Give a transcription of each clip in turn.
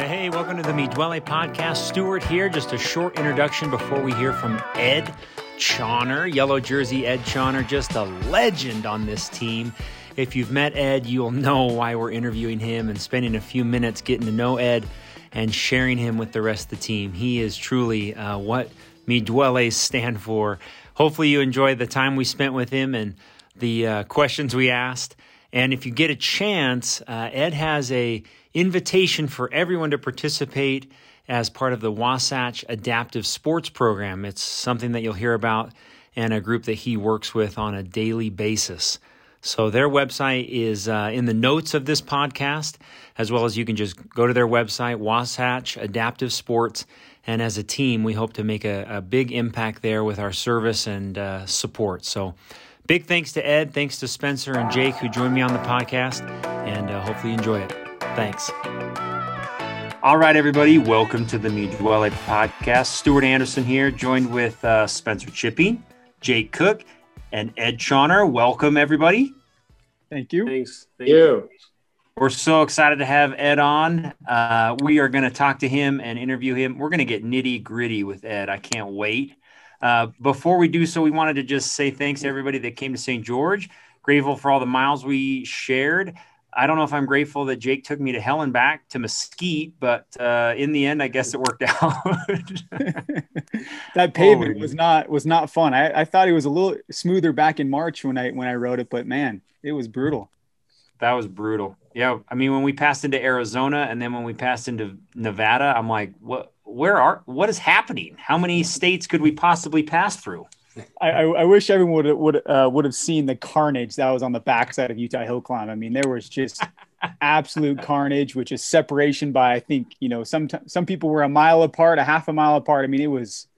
Hey, welcome to the Me Dwelle podcast. Stuart here. Just a short introduction before we hear from Ed Chawner, yellow jersey Ed Chawner, just a legend on this team. If you've met Ed, you'll know why we're interviewing him and spending a few minutes getting to know Ed and sharing him with the rest of the team. He is truly uh, what Me stand for. Hopefully, you enjoyed the time we spent with him and the uh, questions we asked. And if you get a chance, uh, Ed has a invitation for everyone to participate as part of the Wasatch Adaptive Sports Program. It's something that you'll hear about and a group that he works with on a daily basis. So their website is uh, in the notes of this podcast, as well as you can just go to their website, Wasatch Adaptive Sports. And as a team, we hope to make a, a big impact there with our service and uh, support. So big thanks to Ed, thanks to Spencer and Jake who joined me on the podcast, and uh, hopefully you enjoy it. Thanks. All right, everybody, welcome to the Me Dwelle podcast. Stuart Anderson here, joined with uh, Spencer Chipping, Jake Cook, and Ed Chawner. Welcome, everybody. Thank you. Thanks. Thank you. We're so excited to have Ed on. Uh, we are going to talk to him and interview him. We're going to get nitty gritty with Ed. I can't wait. Uh, before we do so, we wanted to just say thanks to everybody that came to St. George. Grateful for all the miles we shared. I don't know if I'm grateful that Jake took me to hell and back to Mesquite, but uh, in the end, I guess it worked out. that pavement oh, was not was not fun. I, I thought it was a little smoother back in March when I when I rode it, but man, it was brutal. That was brutal. Yeah, I mean, when we passed into Arizona and then when we passed into Nevada, I'm like, what? Where are? What is happening? How many states could we possibly pass through? I, I, wish everyone would would uh, would have seen the carnage that was on the backside of Utah Hill Climb. I mean, there was just absolute carnage, which is separation by I think you know some some people were a mile apart, a half a mile apart. I mean, it was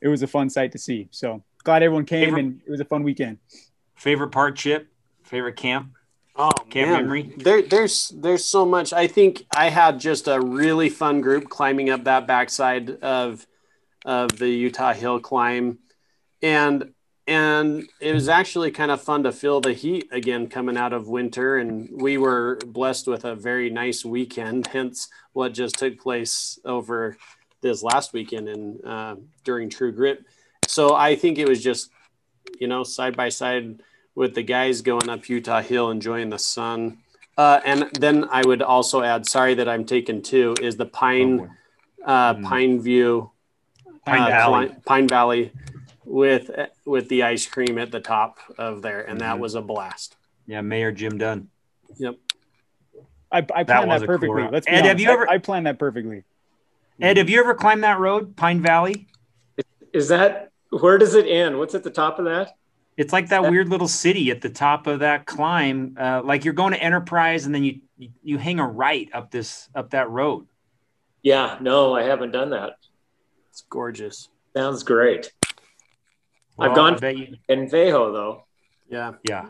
it was a fun sight to see. So glad everyone came favorite, and it was a fun weekend. Favorite part, Chip? Favorite camp? Oh, camp man. memory. There, there's there's so much. I think I had just a really fun group climbing up that backside of of the Utah Hill Climb and and it was actually kind of fun to feel the heat again coming out of winter. And we were blessed with a very nice weekend hence what just took place over this last weekend and uh, during true grit. So i think it was just you know side by side with the guys going up utah hill enjoying the sun. Uh, and then i would also add sorry that i'm taking two is the pine uh, mm. pine view pine uh, valley. Pine valley with with the ice cream at the top of there, and that mm-hmm. was a blast. Yeah, Mayor Jim Dunn. Yep. I, I planned that, that perfectly. Cool Let's Ed, have you ever? I, I planned that perfectly. Ed, have you ever climbed that road, Pine Valley? Is that where does it end? What's at the top of that? It's like that weird little city at the top of that climb. Uh, like you're going to Enterprise, and then you, you you hang a right up this up that road. Yeah, no, I haven't done that. It's gorgeous. Sounds great. Well, I've gone you... in Veyo though. Yeah. Yeah.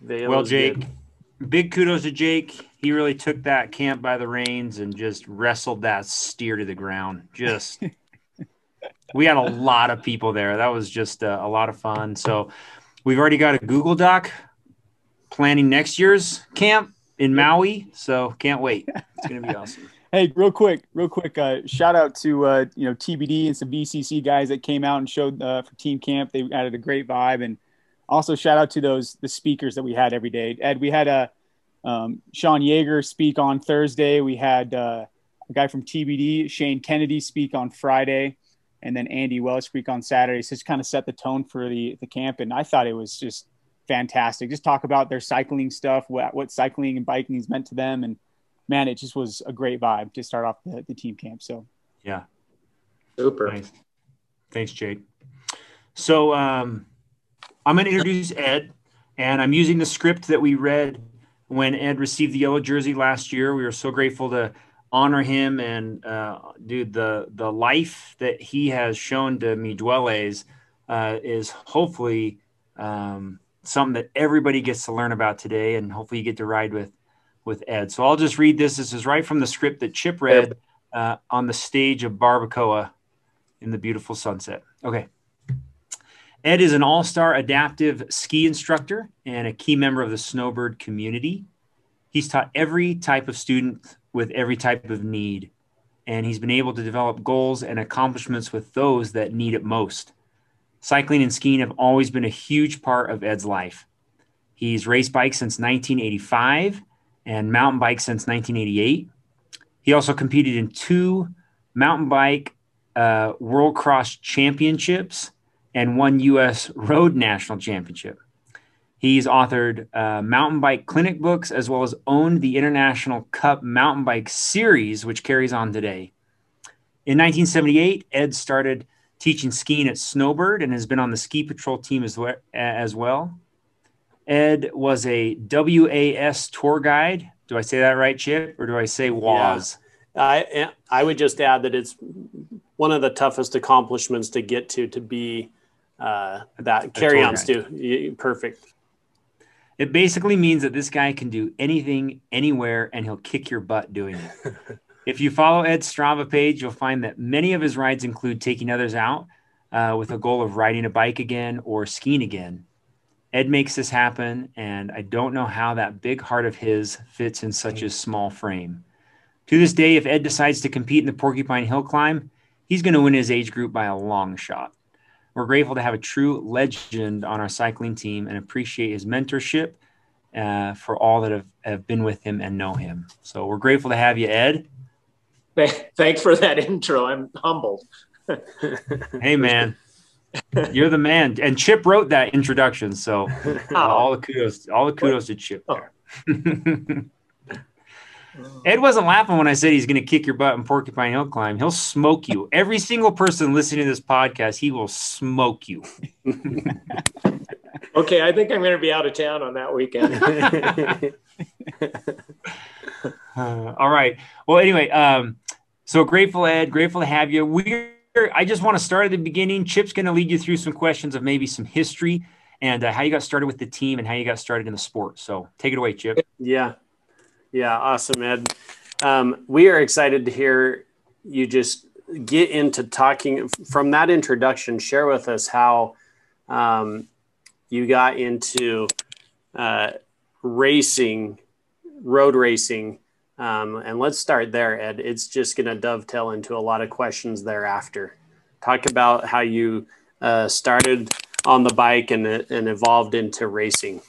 well, Jake, good. big kudos to Jake. He really took that camp by the reins and just wrestled that steer to the ground. Just, we had a lot of people there. That was just a, a lot of fun. So, we've already got a Google Doc planning next year's camp in Maui. So, can't wait. It's going to be awesome. Hey, real quick, real quick, uh, shout out to uh, you know TBD and some VCC guys that came out and showed uh, for team camp. They added a great vibe, and also shout out to those the speakers that we had every day. Ed, we had a uh, um, Sean Yeager speak on Thursday. We had uh, a guy from TBD, Shane Kennedy, speak on Friday, and then Andy Welch speak on Saturday. So just kind of set the tone for the the camp, and I thought it was just fantastic. Just talk about their cycling stuff, what what cycling and biking has meant to them, and man, it just was a great vibe to start off the, the team camp. So, yeah. Super. Nice. Thanks, Jake. So, um, I'm going to introduce Ed, and I'm using the script that we read when Ed received the yellow jersey last year. We were so grateful to honor him and, uh, dude, the, the life that he has shown to me, Dwelles, uh, is hopefully um, something that everybody gets to learn about today. And hopefully you get to ride with with Ed. So I'll just read this. This is right from the script that Chip read uh, on the stage of Barbacoa in the beautiful sunset. Okay. Ed is an all star adaptive ski instructor and a key member of the snowbird community. He's taught every type of student with every type of need, and he's been able to develop goals and accomplishments with those that need it most. Cycling and skiing have always been a huge part of Ed's life. He's raced bikes since 1985 and mountain bikes since 1988. He also competed in two mountain bike uh, World Cross Championships and one U.S. Road National Championship. He's authored uh, mountain bike clinic books as well as owned the Intermountain Cup Mountain Bike Series, which carries on today. In 1978, Ed started teaching skiing at Snowbird and has been on the ski patrol team as well. As well. Ed was a WAS tour guide. Do I say that right, Chip, or do I say WAS? Yeah. I I would just add that it's one of the toughest accomplishments to get to to be uh, that carry on Stu. Perfect. It basically means that this guy can do anything, anywhere, and he'll kick your butt doing it. if you follow Ed's Strava page, you'll find that many of his rides include taking others out uh, with a goal of riding a bike again or skiing again. Ed makes this happen, and I don't know how that big heart of his fits in such a small frame. To this day, if Ed decides to compete in the Porcupine Hill Climb, he's going to win his age group by a long shot. We're grateful to have a true legend on our cycling team and appreciate his mentorship uh, for all that have, have been with him and know him. So we're grateful to have you, Ed. Thanks for that intro. I'm humbled. hey, man. You're the man. And Chip wrote that introduction. So uh, all the kudos, all the kudos to Chip there. Ed wasn't laughing when I said he's going to kick your butt in Porcupine Hill Climb. He'll smoke you. Every single person listening to this podcast, he will smoke you. okay, I think I'm going to be out of town on that weekend. uh, all right. Well, anyway, um, so grateful, Ed. Grateful to have you. We're. I just want to start at the beginning. Chip's going to lead you through some questions of maybe some history and uh, how you got started with the team and how you got started in the sport. So take it away, Chip. Yeah. Yeah, awesome, Ed. Um, we are excited to hear you just get into talking from that introduction. Share with us how um, you got into uh, racing, road racing. Um, and let's start there, Ed. It's just going to dovetail into a lot of questions thereafter. Talk about how you uh, started on the bike and, and evolved into racing.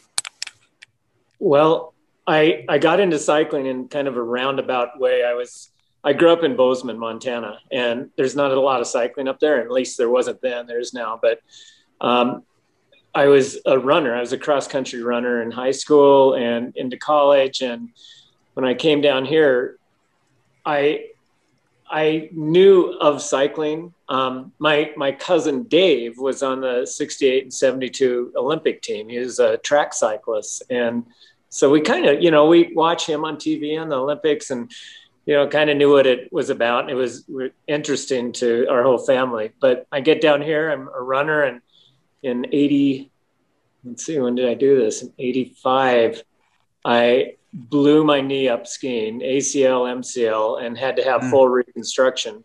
Well, I I got into cycling in kind of a roundabout way. I was I grew up in Bozeman, Montana, and there's not a lot of cycling up there. At least there wasn't then. There's now, but um, I was a runner. I was a cross country runner in high school and into college. And when I came down here, I I knew of cycling. Um, my my cousin Dave was on the 68 and 72 Olympic team. He was a track cyclist, and so we kind of, you know, we watch him on TV on the Olympics and, you know, kind of knew what it was about. It was interesting to our whole family. But I get down here, I'm a runner, and in 80, let's see, when did I do this? In 85, I blew my knee up skiing, ACL, MCL, and had to have mm. full reconstruction.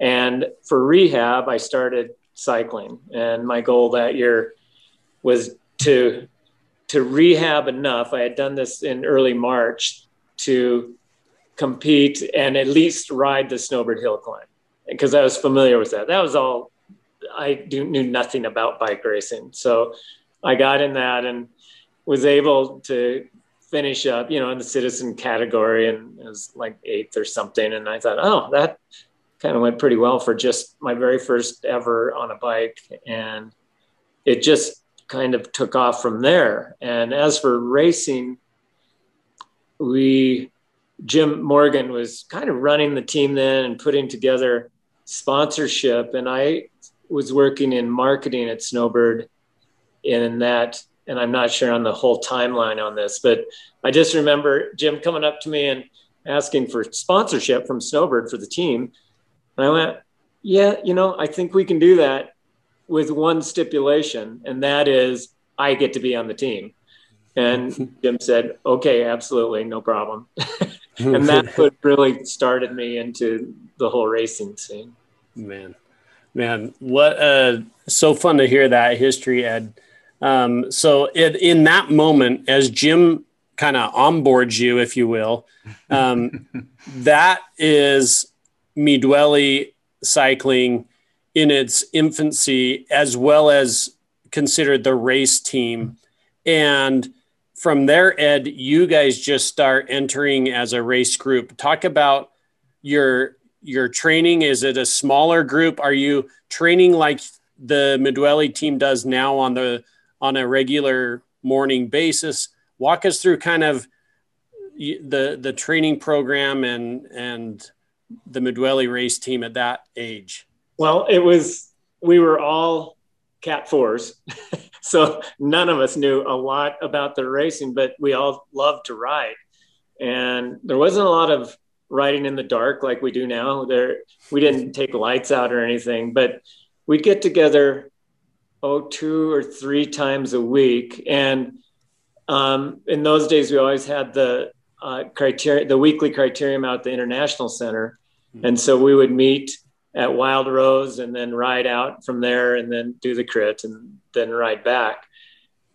And for rehab, I started cycling. And my goal that year was to to rehab enough. I had done this in early March to compete and at least ride the Snowbird Hill climb because I was familiar with that. That was all I do, knew nothing about bike racing. So I got in that and was able to finish up, you know, in the citizen category and it was like eighth or something. And I thought, oh, that kind of went pretty well for just my very first ever on a bike. And it just kind of took off from there. And as for racing, we Jim Morgan was kind of running the team then and putting together sponsorship, and I was working in marketing at Snowbird in that. And I'm not sure on the whole timeline on this, but I just remember Jim coming up to me and asking for sponsorship from Snowbird for the team. And I went, Yeah, you know, I think we can do that with one stipulation, and that is I get to be on the team. And Jim said, okay, absolutely, no problem. and that what really started me into the whole racing scene. Man, man, what uh, so fun to hear that history, Ed. Um, so it, in that moment, as Jim kind of onboards you, if you will. Um, that is Midweli cycling in its infancy, as well as considered the race team. And from there, Ed, you guys just start entering as a race group. Talk about your your training. Is it a smaller group? Are you training like the Midweli team does now on the on a regular morning basis? Walk us through kind of the the training program and and the Midweli race team at that age. Well, it was we were all cat fours. so none of us knew a lot about the racing, but we all loved to ride. And there wasn't a lot of riding in the dark like we do now. There we didn't take lights out or anything, but we'd get together oh two or three times a week. And um, in those days we always had the uh, criteria the weekly criterium out at the international center. Mm-hmm. And so we would meet at Wild Rose and then ride out from there and then do the crit and then ride back.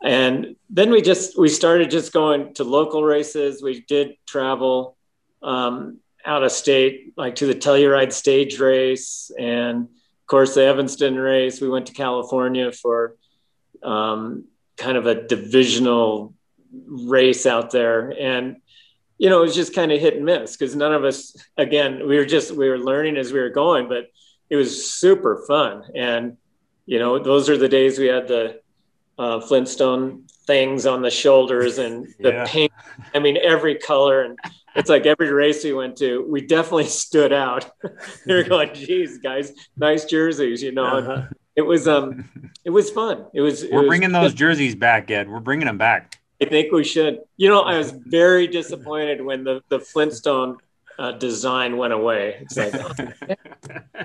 And then we just we started just going to local races. We did travel um, out of state, like to the Telluride stage race and course the Evanston race. We went to California for um, kind of a divisional race out there and you know, it was just kind of hit and miss because none of us, again, we were just, we were learning as we were going, but it was super fun. And, you know, those are the days we had the uh, Flintstone things on the shoulders and the yeah. paint. I mean, every color. And it's like every race we went to, we definitely stood out. we were going, geez, guys, nice jerseys, you know. Uh-huh. It was, um, it was fun. It was, we're it bringing those jerseys back, Ed. We're bringing them back. I think we should. You know, I was very disappointed when the the Flintstone uh, design went away. It's like oh,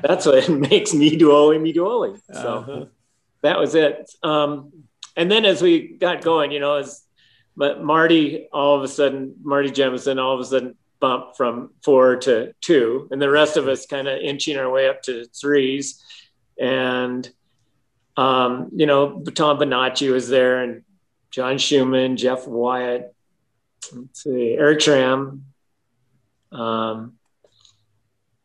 that's what makes me do Oli, me do Oli. So uh-huh. that was it. Um, and then as we got going, you know, as but Marty all of a sudden, Marty Jemison all of a sudden bumped from four to two, and the rest of us kind of inching our way up to threes. And um, you know, Tom Bonacci was there, and John Schumann, Jeff Wyatt, let's see, Eric Tram. Um,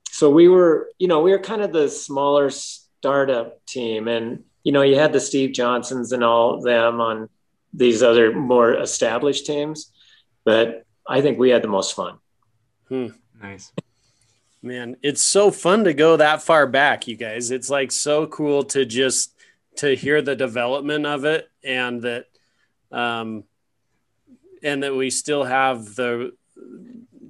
so we were, you know, we were kind of the smaller startup team, and you know, you had the Steve Johnsons and all them on these other more established teams, but I think we had the most fun. Hmm. Nice. Man, it's so fun to go that far back, you guys. It's like so cool to just to hear the development of it and that um, and that we still have the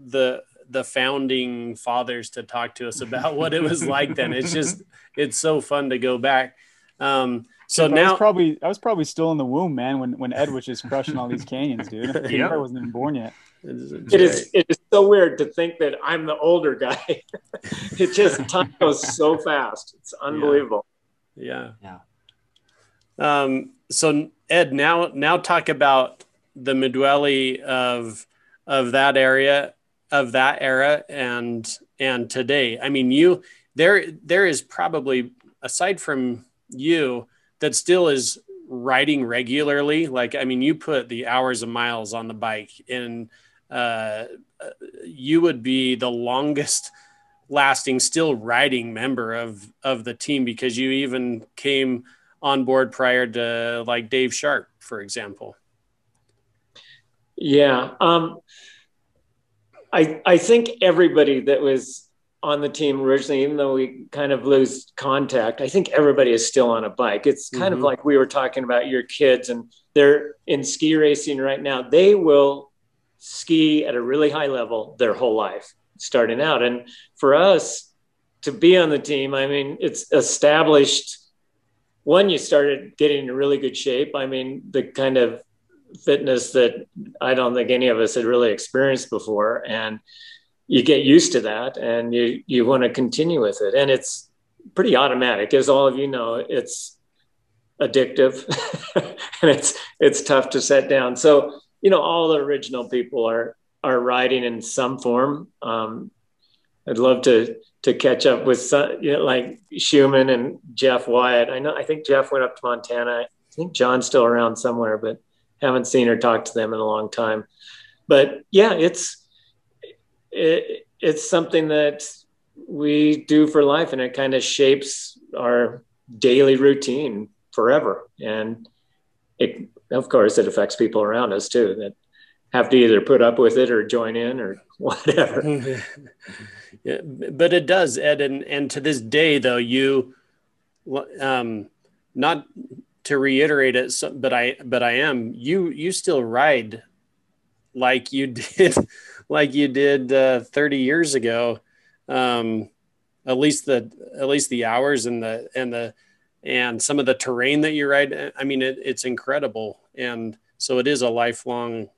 the the founding fathers to talk to us about what it was like then. It's just it's so fun to go back. Um, so yeah, now I was probably I was probably still in the womb, man, when when Ed was just crushing all these canyons, dude. yeah. I wasn't even born yet. It is it is so weird to think that I'm the older guy. it just time goes so fast. It's unbelievable. Yeah. Yeah. yeah. Um, so Ed, now now talk about the Midweli of of that area of that era and and today. I mean, you there there is probably aside from you that still is riding regularly. Like I mean, you put the hours and miles on the bike, and uh, you would be the longest lasting still riding member of of the team because you even came on board prior to like Dave Sharp, for example? Yeah. Um, I, I think everybody that was on the team originally, even though we kind of lose contact, I think everybody is still on a bike. It's kind mm-hmm. of like we were talking about your kids, and they're in ski racing right now. They will ski at a really high level their whole life starting out. And for us to be on the team, I mean, it's established one, you started getting in really good shape. I mean, the kind of fitness that I don't think any of us had really experienced before. And you get used to that and you, you want to continue with it. And it's pretty automatic. As all of you know, it's addictive and it's, it's tough to set down. So, you know, all the original people are, are riding in some form. Um, I'd love to to catch up with some, you know, like Schumann and Jeff Wyatt. I know I think Jeff went up to Montana. I think John's still around somewhere, but haven't seen or talked to them in a long time. but yeah, it's it, it's something that we do for life, and it kind of shapes our daily routine forever. And it, of course, it affects people around us too that have to either put up with it or join in or whatever. yeah, but it does, Ed. And, and to this day, though, you, um, not to reiterate it, but I, but I am, you, you still ride like you did, like you did uh, 30 years ago. Um, at least the, at least the hours and the, and the, and some of the terrain that you ride. I mean, it, it's incredible. And so it is a lifelong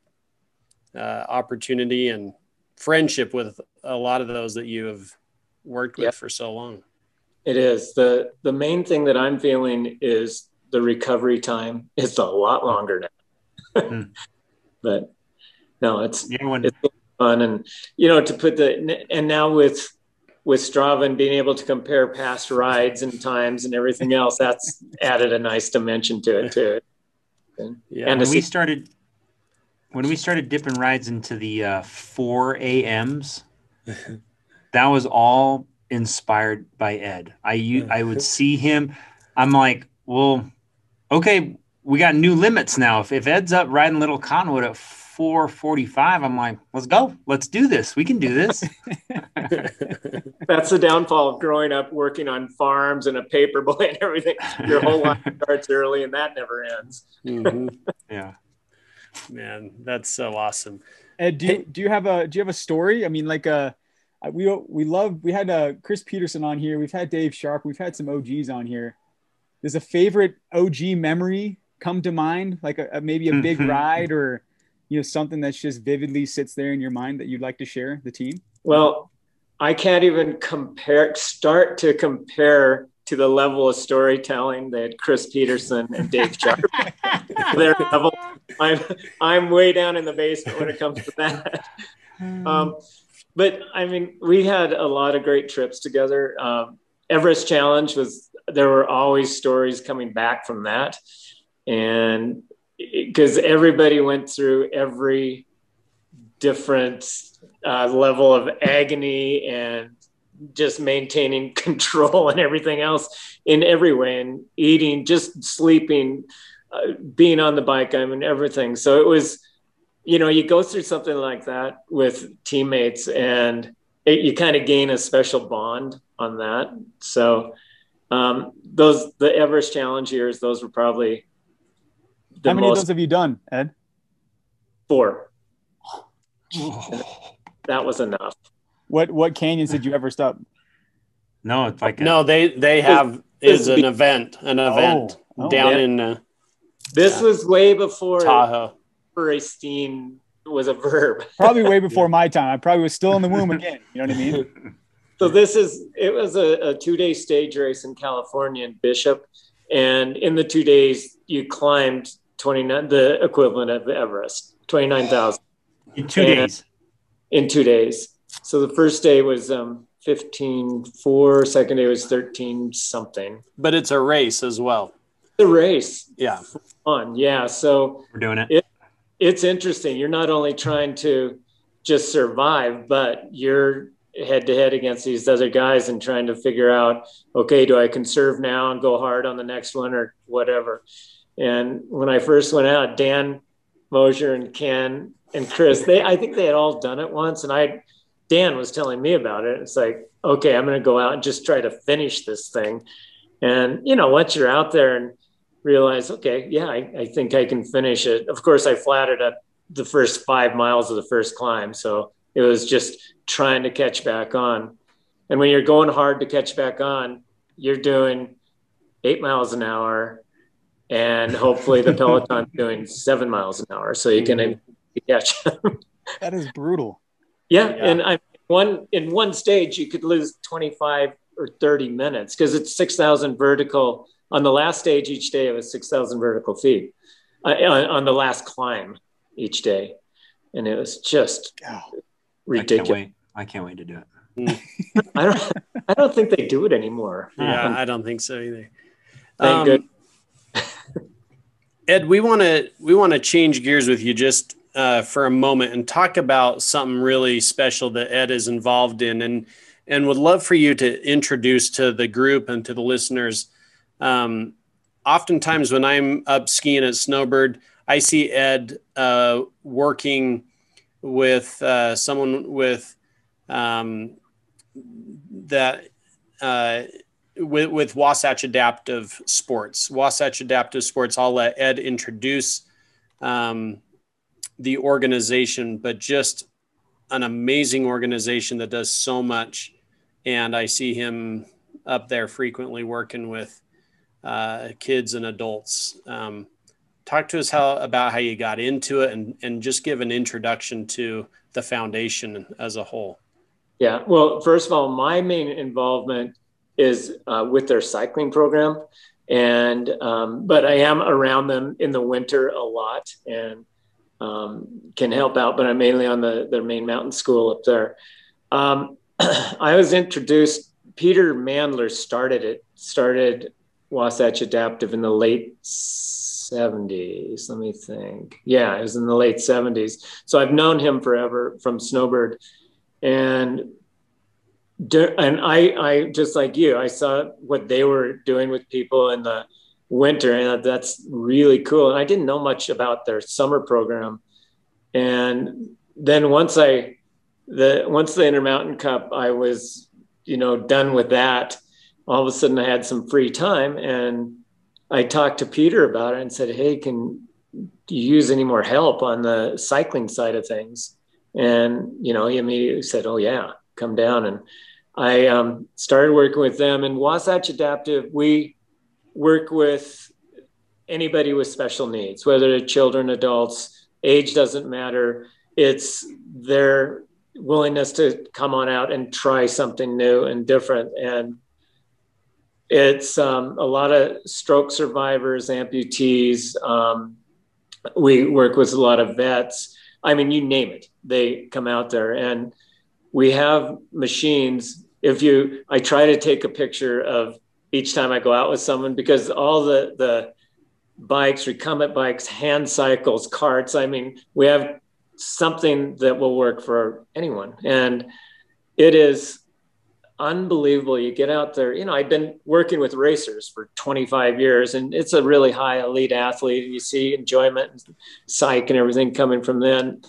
uh, opportunity and friendship with a lot of those that you have worked with yep. for so long. It is the the main thing that I'm feeling is the recovery time is a lot longer now. mm. But no, it's yeah, when- it's fun and you know to put the and now with with Strava and being able to compare past rides and times and everything else, that's added a nice dimension to it too. Yeah, and when we started when we started dipping rides into the uh, 4 a.m.s, that was all inspired by Ed. I I would see him. I'm like, well, okay, we got new limits now. If, if Ed's up riding Little Cottonwood at 4:45, I'm like, let's go, let's do this. We can do this. That's the downfall of growing up working on farms and a paper boy and everything. Your whole life starts early, and that never ends. Mm-hmm. Yeah man, that's so awesome. Ed, do you, do you have a do you have a story? I mean, like uh, we we love we had uh, Chris Peterson on here. We've had Dave Sharp. We've had some OGs on here. Does a favorite OG memory come to mind? Like a, a maybe a big ride or you know something that's just vividly sits there in your mind that you'd like to share the team? Well, I can't even compare start to compare to the level of storytelling that Chris Peterson and Dave Sharp their level. I'm I'm way down in the basement when it comes to that. Um, but I mean, we had a lot of great trips together. Um, Everest Challenge was there were always stories coming back from that, and because everybody went through every different uh, level of agony and just maintaining control and everything else in every way and eating just sleeping uh, being on the bike i mean everything. So it was you know you go through something like that with teammates and it, you kind of gain a special bond on that. So um, those the everest challenge years those were probably how many most, of those have you done ed four that was enough what what canyons did you ever stop? No, it's like no. They they have is an event, an oh, event oh, down yeah. in. Uh, this yeah. was way before Tahoe. For steam was a verb. Probably way before yeah. my time. I probably was still in the womb again. You know what I mean? so this is it was a, a two day stage race in California in Bishop, and in the two days you climbed twenty nine the equivalent of Everest twenty nine thousand in two and days. In two days, so the first day was um, 15 4, second day was 13 something. But it's a race as well. The race. Yeah. Fun. Yeah. So we're doing it. it. It's interesting. You're not only trying to just survive, but you're head to head against these other guys and trying to figure out, okay, do I conserve now and go hard on the next one or whatever? And when I first went out, Dan Mosier and Ken and Chris, they I think they had all done it once, and I Dan was telling me about it. It's like, okay, I'm going to go out and just try to finish this thing. And, you know, once you're out there and realize, okay, yeah, I, I think I can finish it. Of course, I flattered at the first five miles of the first climb. So it was just trying to catch back on. And when you're going hard to catch back on, you're doing eight miles an hour. And hopefully the Peloton's doing seven miles an hour. So you can mm-hmm. catch. that is brutal. Yeah, yeah. and I one in one stage you could lose 25 or 30 minutes because it's 6,000 vertical. On the last stage each day, it was 6,000 vertical feet uh, on, the last climb each day, and it was just oh, ridiculous. I can't, I can't wait to do it. Mm. I don't. I don't think they do it anymore. Yeah, um, I don't think so either. Thank um, Ed, we want to we want to change gears with you just uh, for a moment and talk about something really special that Ed is involved in, and and would love for you to introduce to the group and to the listeners. Um, oftentimes, when I'm up skiing at Snowbird, I see Ed uh, working with uh, someone with um, that uh, with, with Wasatch Adaptive Sports. Wasatch Adaptive Sports. I'll let Ed introduce um, the organization, but just an amazing organization that does so much. And I see him up there frequently working with uh, kids and adults. Um, talk to us how about how you got into it, and and just give an introduction to the foundation as a whole. Yeah. Well, first of all, my main involvement is uh, with their cycling program, and um, but I am around them in the winter a lot and um, can help out. But I'm mainly on the their main mountain school up there. Um, I was introduced. Peter Mandler started it. Started Wasatch Adaptive in the late 70s. Let me think. Yeah, it was in the late 70s. So I've known him forever from Snowbird and and I, I just like you, I saw what they were doing with people in the winter, and that's really cool. And I didn't know much about their summer program, and then once I, the once the Intermountain Cup, I was, you know, done with that. All of a sudden, I had some free time, and I talked to Peter about it and said, "Hey, can you use any more help on the cycling side of things?" And, you know, he immediately said, Oh, yeah, come down. And I um, started working with them. And Wasatch Adaptive, we work with anybody with special needs, whether they're children, adults, age doesn't matter. It's their willingness to come on out and try something new and different. And it's um, a lot of stroke survivors, amputees. Um, we work with a lot of vets I mean, you name it, they come out there. And we have machines. If you, I try to take a picture of each time I go out with someone because all the, the bikes, recumbent bikes, hand cycles, carts, I mean, we have something that will work for anyone. And it is unbelievable. You get out there, you know, I've been working with racers for 25 years and it's a really high elite athlete. You see enjoyment and psych and everything coming from them.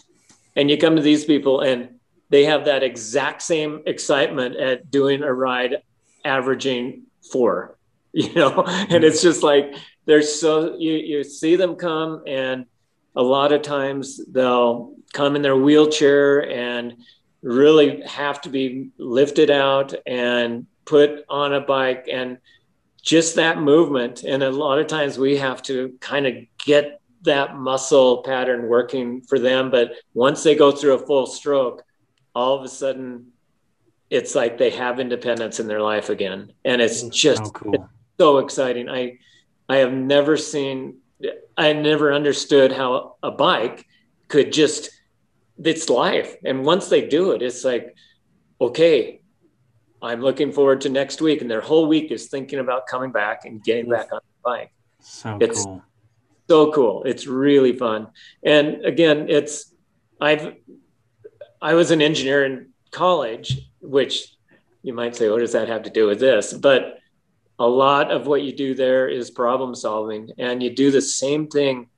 And you come to these people and they have that exact same excitement at doing a ride averaging four, you know, and it's just like, they're so, you, you see them come and a lot of times they'll come in their wheelchair and really have to be lifted out and put on a bike and just that movement. And a lot of times we have to kind of get that muscle pattern working for them. But once they go through a full stroke all of a sudden it's like they have independence in their life again and it's mm, just oh, cool. it's so exciting i i have never seen i never understood how a bike could just it's life. And once they do it, it's like, okay, I'm looking forward to next week. And their whole week is thinking about coming back and getting back on the bike. So it's cool. So cool. It's really fun. And again, it's, I've, I was an engineer in college, which you might say, what does that have to do with this? But a lot of what you do there is problem solving. And you do the same thing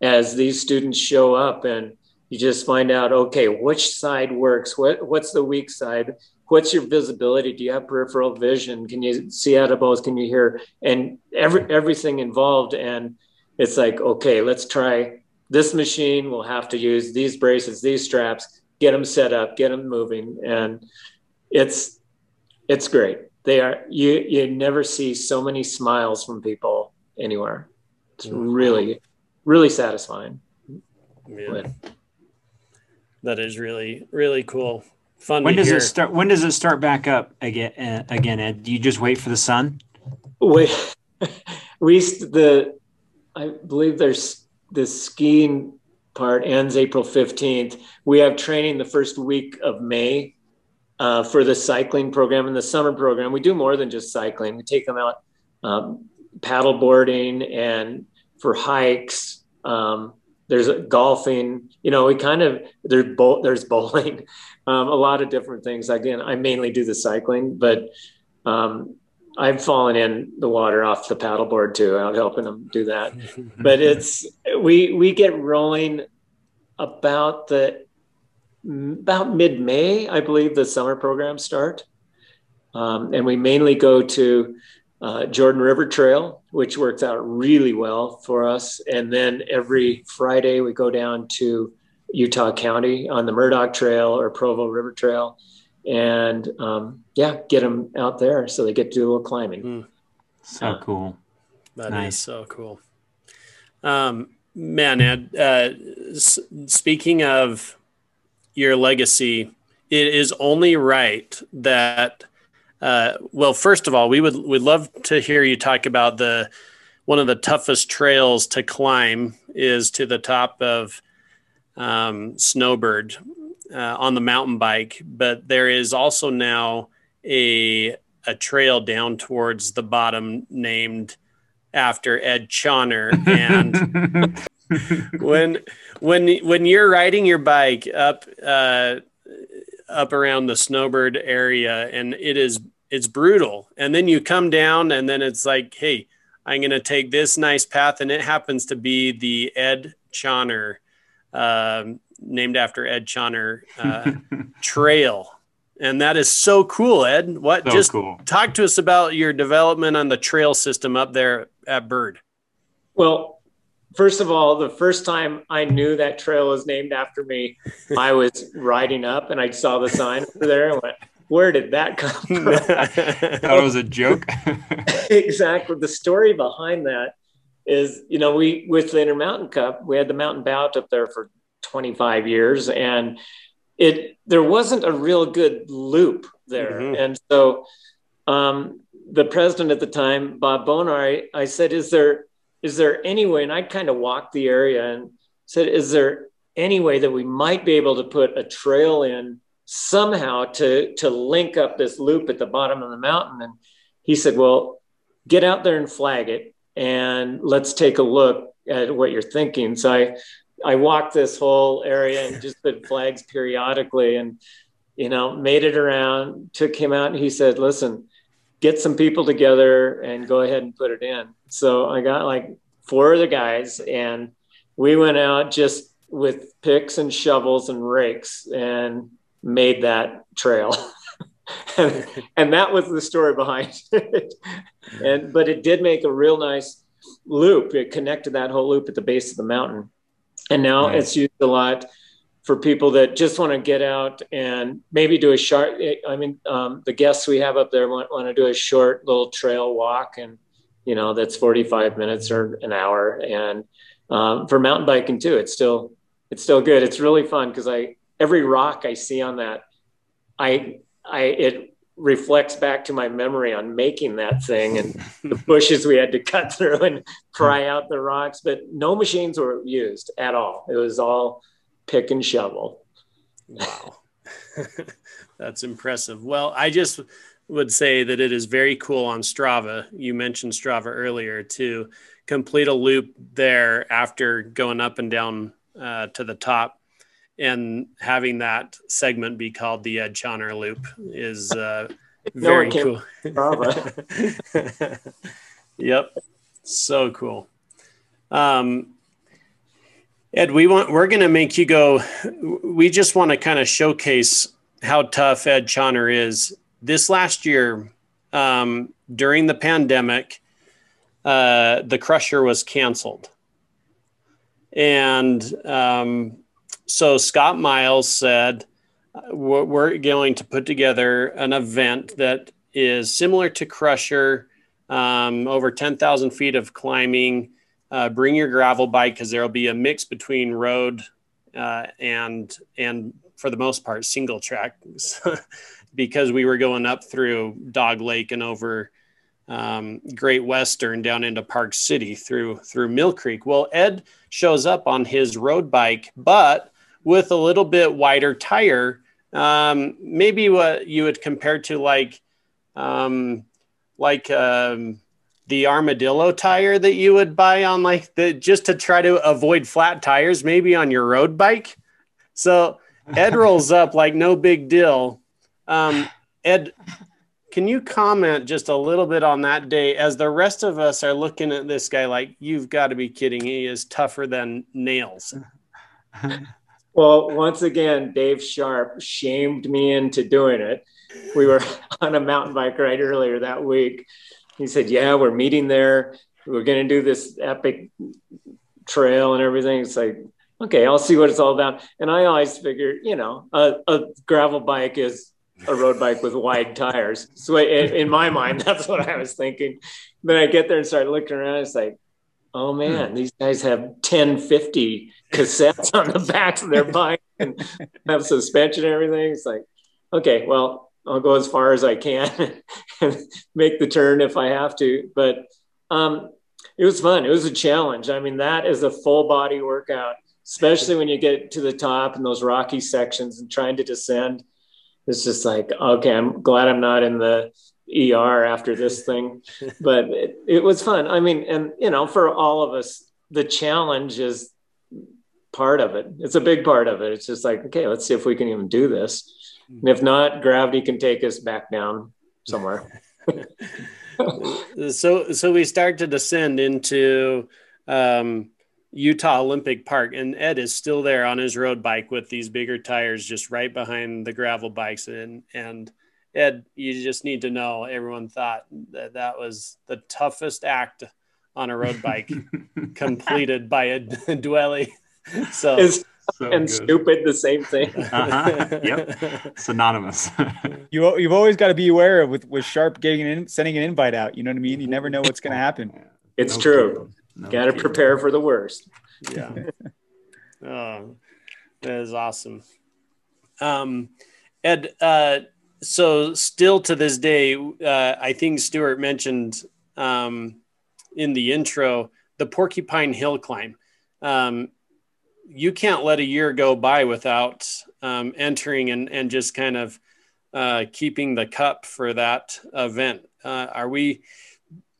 as these students show up and you just find out okay which side works? What what's the weak side? What's your visibility? Do you have peripheral vision? Can you see out of both? Can you hear? And every everything involved and it's like okay let's try this machine. We'll have to use these braces these straps get them set up get them moving and it's it's great they are you you never see so many smiles from people anywhere it's really really satisfying yeah that is really really cool. Fun. When does hear. it start? When does it start back up again? Uh, again, Ed, do you just wait for the sun? Wait, we the I believe there's the skiing part ends April fifteenth. We have training the first week of May uh, for the cycling program and the summer program. We do more than just cycling. We take them out um, paddle boarding and for hikes. Um, there's golfing. You know, we kind of there's bowl, there's bowling, um, a lot of different things. Again, I mainly do the cycling, but um, I've fallen in the water off the paddleboard too, out helping them do that. but it's we we get rolling about the about mid May, I believe the summer programs start, um, and we mainly go to uh, Jordan River Trail, which works out really well for us. And then every Friday we go down to Utah County on the Murdock Trail or Provo River Trail, and um, yeah, get them out there so they get to do a little climbing. Mm. So uh, cool. That nice. is so cool. Um, man, Ed, uh, s- speaking of your legacy, it is only right that uh, well, first of all, we would we'd love to hear you talk about the one of the toughest trails to climb is to the top of um, Snowbird uh, on the mountain bike, but there is also now a a trail down towards the bottom named after Ed Chawner and when when when you're riding your bike up uh, up around the Snowbird area and it is it's brutal. And then you come down and then it's like, hey, I'm going to take this nice path. And it happens to be the Ed Chawner, um, named after Ed Chawner uh, trail. And that is so cool, Ed. What so just cool. talk to us about your development on the trail system up there at Bird. Well, first of all, the first time I knew that trail was named after me, I was riding up and I saw the sign over there and went, where did that come from? it was a joke. exactly. The story behind that is, you know, we with the Intermountain Cup, we had the mountain bout up there for 25 years, and it there wasn't a real good loop there, mm-hmm. and so um, the president at the time, Bob Bonar, I, I said, "Is there is there any way?" And I kind of walked the area and said, "Is there any way that we might be able to put a trail in?" somehow to to link up this loop at the bottom of the mountain and he said well get out there and flag it and let's take a look at what you're thinking so i i walked this whole area and just put flags periodically and you know made it around took him out and he said listen get some people together and go ahead and put it in so i got like four of the guys and we went out just with picks and shovels and rakes and made that trail. and, and, that was the story behind it. and but it did make a real nice loop. It connected that whole loop at the base of the mountain. And now it's used a lot for people that just want to get out and maybe do a short. I mean, um, the guests we have up there want, want to do a short little trail walk, and you know that's 45 minutes or an hour. And um, for mountain biking too, it's still it's still good. It's really fun because I every rock I see on that, I, I, it reflects back to my memory on making that thing and the bushes we had to cut through and pry out the rocks, but no machines were used at all. It was all pick and shovel. Wow. That's impressive. Well, I just would say that it is very cool on Strava. You mentioned Strava earlier to complete a loop there after going up and down uh, to the top and having that segment be called the Ed Chawner Loop is uh, very cool. yep, so cool. Um, Ed, we want we're going to make you go. We just want to kind of showcase how tough Ed Chawner is. This last year, um, during the pandemic, uh, the Crusher was canceled, and um, so Scott Miles said, we're going to put together an event that is similar to Crusher, um, over 10,000 feet of climbing. Uh, bring your gravel bike because there will be a mix between road uh, and and for the most part single tracks because we were going up through Dog Lake and over um, Great Western down into Park City through through Mill Creek. Well, Ed shows up on his road bike, but with a little bit wider tire. Um, maybe what you would compare to like, um, like um, the armadillo tire that you would buy on like the just to try to avoid flat tires, maybe on your road bike. So Ed rolls up like no big deal. Um, Ed, can you comment just a little bit on that day as the rest of us are looking at this guy like you've got to be kidding? He is tougher than nails. Well, once again, Dave Sharp shamed me into doing it. We were on a mountain bike ride earlier that week. He said, Yeah, we're meeting there. We're going to do this epic trail and everything. It's like, okay, I'll see what it's all about. And I always figured, you know, a, a gravel bike is a road bike with wide tires. So in, in, my mind, that's what I was thinking. Then I get there and start looking around. It's like, oh man, hmm. these guys have 1050 cassettes on the backs of their bike and have suspension and everything. It's like, okay, well, I'll go as far as I can and make the turn if I have to. But um, it was fun. It was a challenge. I mean, that is a full body workout, especially when you get to the top and those rocky sections and trying to descend. It's just like, okay, I'm glad I'm not in the ER after this thing, but it, it was fun. I mean, and you know, for all of us, the challenge is part of it. It's a big part of it. It's just like, okay, let's see if we can even do this. And if not, gravity can take us back down somewhere. so, so we start to descend into um, Utah Olympic Park, and Ed is still there on his road bike with these bigger tires, just right behind the gravel bikes. And and Ed, you just need to know, everyone thought that that was the toughest act on a road bike completed by a dwelly. So, is so and good. stupid the same thing. Uh-huh. Yep, synonymous. you you've always got to be aware of with with Sharp getting in, sending an invite out. You know what I mean? You never know what's going to happen. It's no true. No got to prepare for the worst. Yeah. oh, that is awesome. Um, Ed, uh, so still to this day, uh, I think Stuart mentioned um, in the intro the Porcupine Hill climb. Um, you can't let a year go by without um, entering and, and just kind of uh, keeping the cup for that event. Uh, are we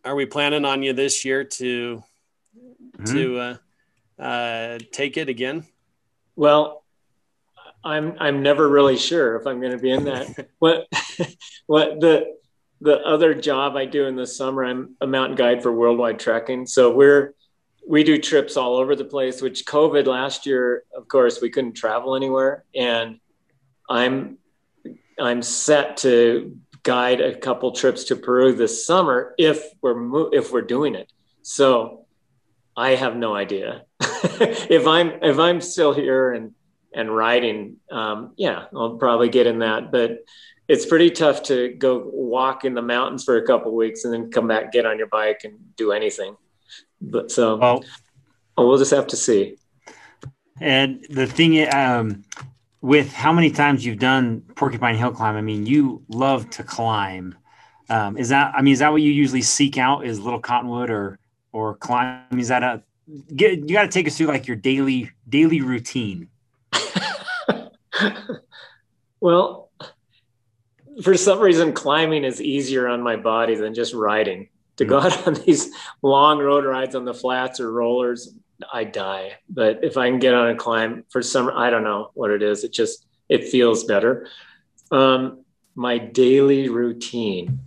are we planning on you this year to mm-hmm. to uh, uh, take it again? Well, I'm I'm never really sure if I'm going to be in that. what what the the other job I do in the summer, I'm a mountain guide for Worldwide Trekking. So we're we do trips all over the place. Which COVID last year, of course, we couldn't travel anywhere, and I'm I'm set to guide a couple trips to Peru this summer if we're if we're doing it. So I have no idea if I'm if I'm still here and and riding. Um, yeah, I'll probably get in that, but it's pretty tough to go walk in the mountains for a couple weeks and then come back, get on your bike, and do anything. But so well, we'll just have to see. And the thing, um, with how many times you've done Porcupine Hill climb, I mean, you love to climb. Um, is that, I mean, is that what you usually seek out? Is Little Cottonwood or or climb? Is that a get? You got to take us through like your daily daily routine. well, for some reason, climbing is easier on my body than just riding. To go mm-hmm. out on these long road rides on the flats or rollers, I die. But if I can get on a climb for some, I don't know what it is. It just it feels better. Um, my daily routine.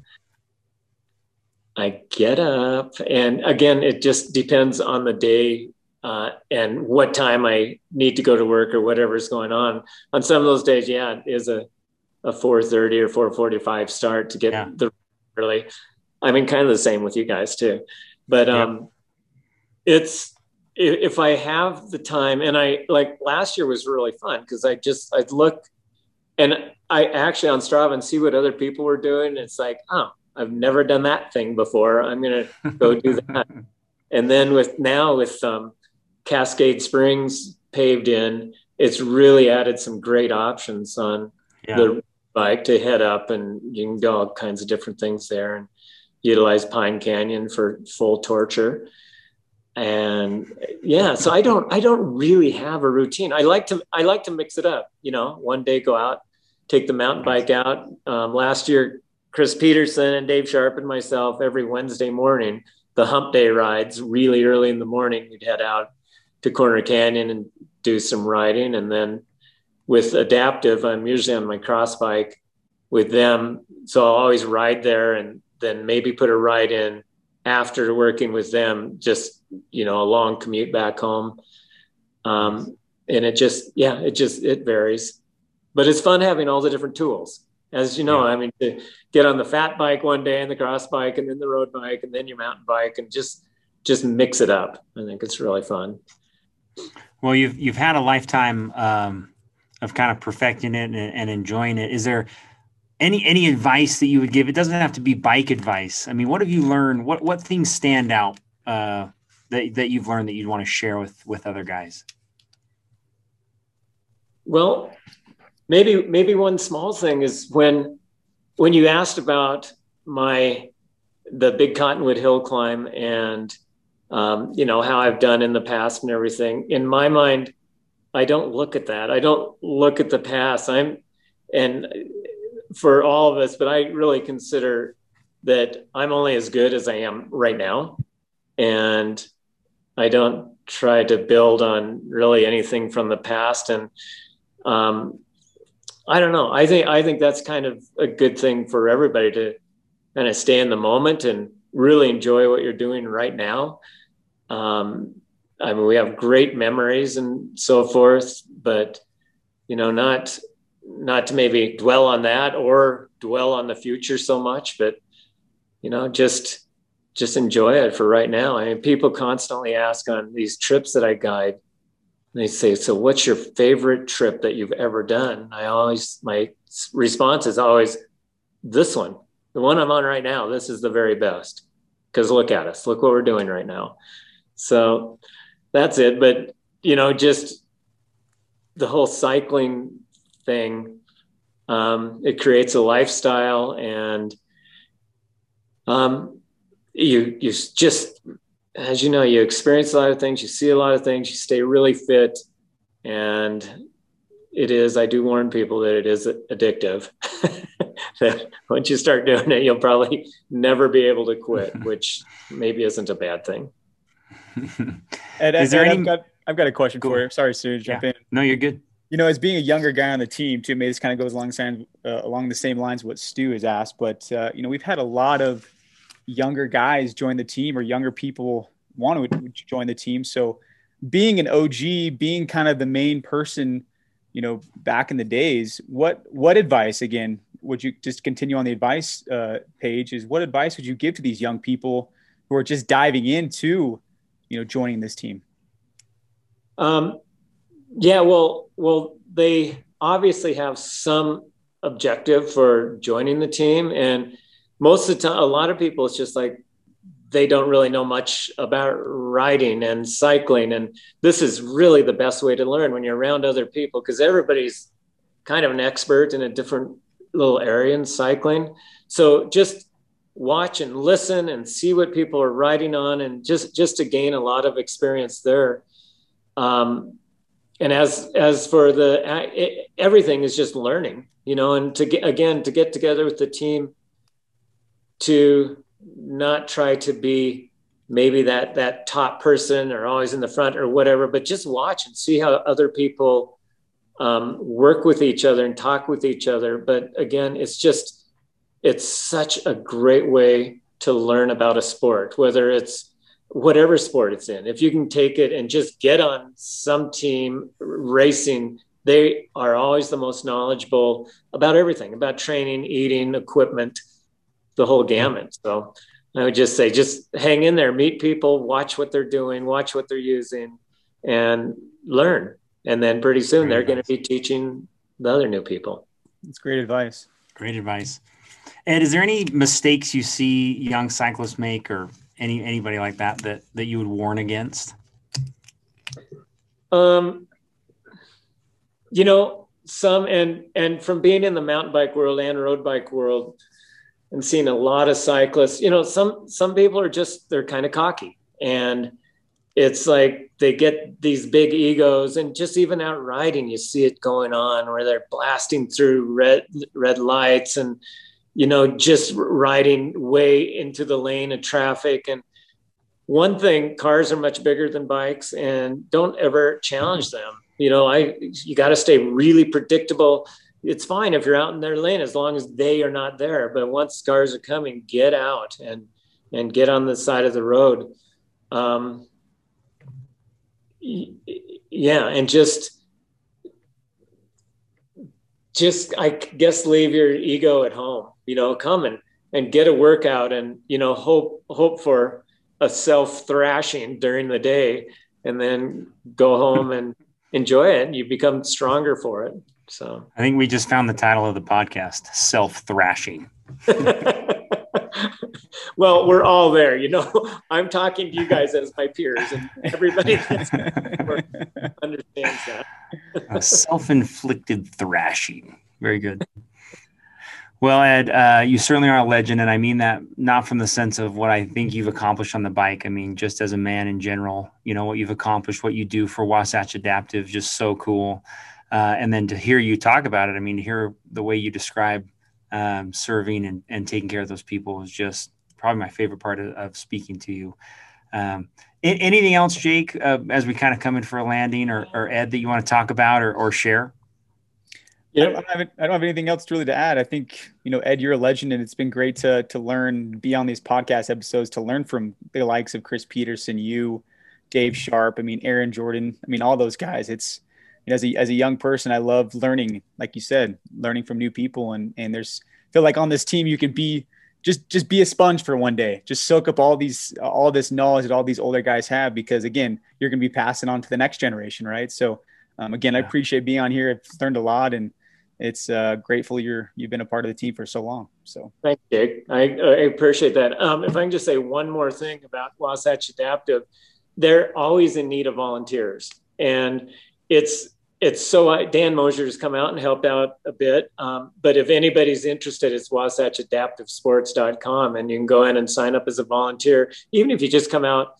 I get up, and again, it just depends on the day uh, and what time I need to go to work or whatever's going on. On some of those days, yeah, it is a a 4:30 or 4:45 start to get yeah. the early. I mean, kind of the same with you guys too, but um, yeah. it's if I have the time, and I like last year was really fun because I just I'd look and I actually on Strava and see what other people were doing. It's like, oh, I've never done that thing before. I'm gonna go do that. and then with now with um, Cascade Springs paved in, it's really added some great options on yeah. the bike to head up, and you can do all kinds of different things there and utilize Pine Canyon for full torture and yeah so i don't i don't really have a routine i like to i like to mix it up you know one day go out take the mountain bike out um, last year Chris Peterson and Dave Sharp and myself every Wednesday morning, the hump day rides really early in the morning. We'd head out to Corner Canyon and do some riding. And then with adaptive, I'm usually on my cross bike with them. So I'll always ride there and then maybe put a ride in after working with them, just, you know, a long commute back home. Um, and it just, yeah, it just, it varies, but it's fun having all the different tools. As you know, yeah. I mean, to get on the fat bike one day and the cross bike and then the road bike and then your mountain bike and just, just mix it up. I think it's really fun. Well, you've, you've had a lifetime, um, of kind of perfecting it and, and enjoying it. Is there, any any advice that you would give? It doesn't have to be bike advice. I mean, what have you learned? What what things stand out uh, that that you've learned that you'd want to share with with other guys? Well, maybe maybe one small thing is when when you asked about my the big Cottonwood Hill climb and um, you know how I've done in the past and everything. In my mind, I don't look at that. I don't look at the past. I'm and for all of us, but I really consider that I'm only as good as I am right now. And I don't try to build on really anything from the past. And um, I don't know. I think I think that's kind of a good thing for everybody to kind of stay in the moment and really enjoy what you're doing right now. Um, I mean, we have great memories and so forth, but you know, not not to maybe dwell on that or dwell on the future so much, but you know, just just enjoy it for right now. I mean, people constantly ask on these trips that I guide, they say, "So, what's your favorite trip that you've ever done?" I always my response is always, "This one, the one I'm on right now. This is the very best." Because look at us, look what we're doing right now. So that's it. But you know, just the whole cycling thing. Um, it creates a lifestyle, and um, you you just as you know, you experience a lot of things, you see a lot of things, you stay really fit, and it is. I do warn people that it is addictive. that once you start doing it, you'll probably never be able to quit, which maybe isn't a bad thing. Ed, Ed, is there Ed, any... I've, got, I've got a question for you. Sorry, Sue, jump yeah. in. No, you're good you know, as being a younger guy on the team too, maybe this kind of goes alongside uh, along the same lines what Stu has asked. But uh, you know, we've had a lot of younger guys join the team, or younger people want to join the team. So, being an OG, being kind of the main person, you know, back in the days, what what advice again would you just continue on the advice uh, page? Is what advice would you give to these young people who are just diving into, you know, joining this team? Um, yeah, well, well, they obviously have some objective for joining the team, and most of the time, a lot of people, it's just like they don't really know much about riding and cycling, and this is really the best way to learn when you're around other people because everybody's kind of an expert in a different little area in cycling. So just watch and listen and see what people are riding on, and just just to gain a lot of experience there. Um, and as as for the it, everything is just learning you know and to get again to get together with the team to not try to be maybe that that top person or always in the front or whatever but just watch and see how other people um, work with each other and talk with each other but again it's just it's such a great way to learn about a sport whether it's whatever sport it's in. If you can take it and just get on some team racing, they are always the most knowledgeable about everything about training, eating, equipment, the whole gamut. So I would just say, just hang in there, meet people, watch what they're doing, watch what they're using, and learn. And then pretty soon great they're going to be teaching the other new people. That's great advice. Great advice. Ed, is there any mistakes you see young cyclists make or any anybody like that that that you would warn against? Um, you know, some and and from being in the mountain bike world and road bike world, and seeing a lot of cyclists, you know, some some people are just they're kind of cocky and it's like they get these big egos and just even out riding you see it going on where they're blasting through red red lights and you know, just riding way into the lane of traffic. And one thing, cars are much bigger than bikes, and don't ever challenge them. You know, I you got to stay really predictable. It's fine if you're out in their lane as long as they are not there. But once cars are coming, get out and and get on the side of the road. Um, yeah, and just just I guess leave your ego at home. You know, come and and get a workout and you know hope hope for a self thrashing during the day and then go home and enjoy it. You become stronger for it. So I think we just found the title of the podcast, self thrashing. well, we're all there. You know, I'm talking to you guys as my peers, and everybody understands that. A self-inflicted thrashing. Very good. Well, Ed, uh, you certainly are a legend, and I mean that not from the sense of what I think you've accomplished on the bike. I mean, just as a man in general, you know what you've accomplished, what you do for Wasatch Adaptive, just so cool. Uh, and then to hear you talk about it, I mean, to hear the way you describe um, serving and, and taking care of those people is just probably my favorite part of, of speaking to you. Um, anything else, Jake, uh, as we kind of come in for a landing, or, or Ed, that you want to talk about or, or share? Yeah, I don't, have, I don't have anything else really to add. I think you know, Ed, you're a legend, and it's been great to to learn, be on these podcast episodes, to learn from the likes of Chris Peterson, you, Dave Sharp. I mean, Aaron Jordan. I mean, all those guys. It's you know, as a as a young person, I love learning, like you said, learning from new people, and and there's I feel like on this team you can be just just be a sponge for one day. Just soak up all these all this knowledge that all these older guys have because again you're going to be passing on to the next generation right? So um, again yeah. i appreciate being on here. I've learned a lot and it's uh, grateful you're you've been a part of the team for so long so. Thank you I, I appreciate that. Um, if i can just say one more thing about wasatch adaptive they're always in need of volunteers. And it's it's so uh, Dan Mosier has come out and helped out a bit. Um, but if anybody's interested, it's wasatchadaptivesports.com and you can go in and sign up as a volunteer, even if you just come out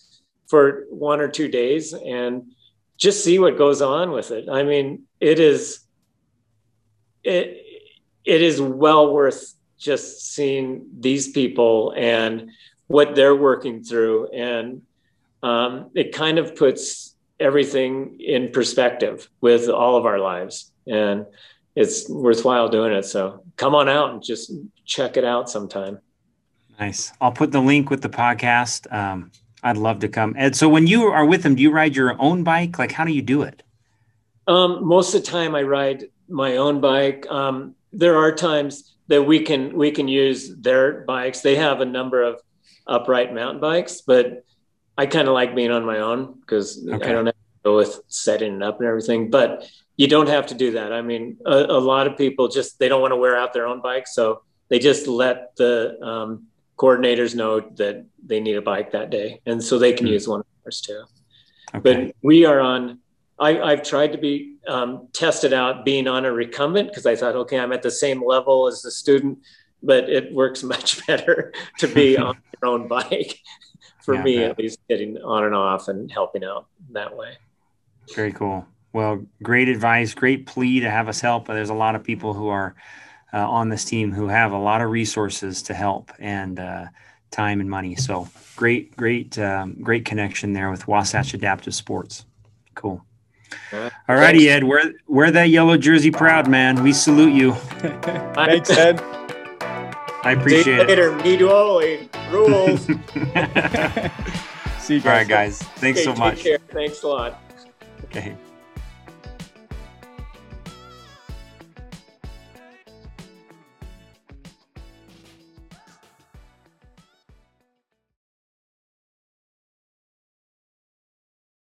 for one or two days and just see what goes on with it. I mean, it is it it is well worth just seeing these people and what they're working through, and um, it kind of puts everything in perspective with all of our lives. And it's worthwhile doing it. So come on out and just check it out sometime. Nice. I'll put the link with the podcast. Um, I'd love to come. Ed, so when you are with them, do you ride your own bike? Like, how do you do it? Um, most of the time I ride my own bike. Um, there are times that we can, we can use their bikes. They have a number of upright mountain bikes, but I kind of like being on my own because okay. I don't have to go with setting it up and everything. But you don't have to do that. I mean, a, a lot of people just they don't want to wear out their own bike, so they just let the um, coordinators know that they need a bike that day, and so they can mm-hmm. use one of ours too. Okay. But we are on. I, have tried to be um, tested out being on a recumbent because I thought, okay, I'm at the same level as the student, but it works much better to be on your own bike for yeah, me at least getting on and off and helping out that way. Very cool. Well great advice great plea to have us help But there's a lot of people who are uh, on this team who have a lot of resources to help and uh, time and money. So great great um, great connection there with wasatch adaptive sports. Cool. All righty ed wear, wear that yellow jersey proud man. We salute you. Thanks ed I appreciate it. Later, me to always oh, rules. See you guys. All right, guys. Thanks okay, so much. Care. Thanks a lot. Okay.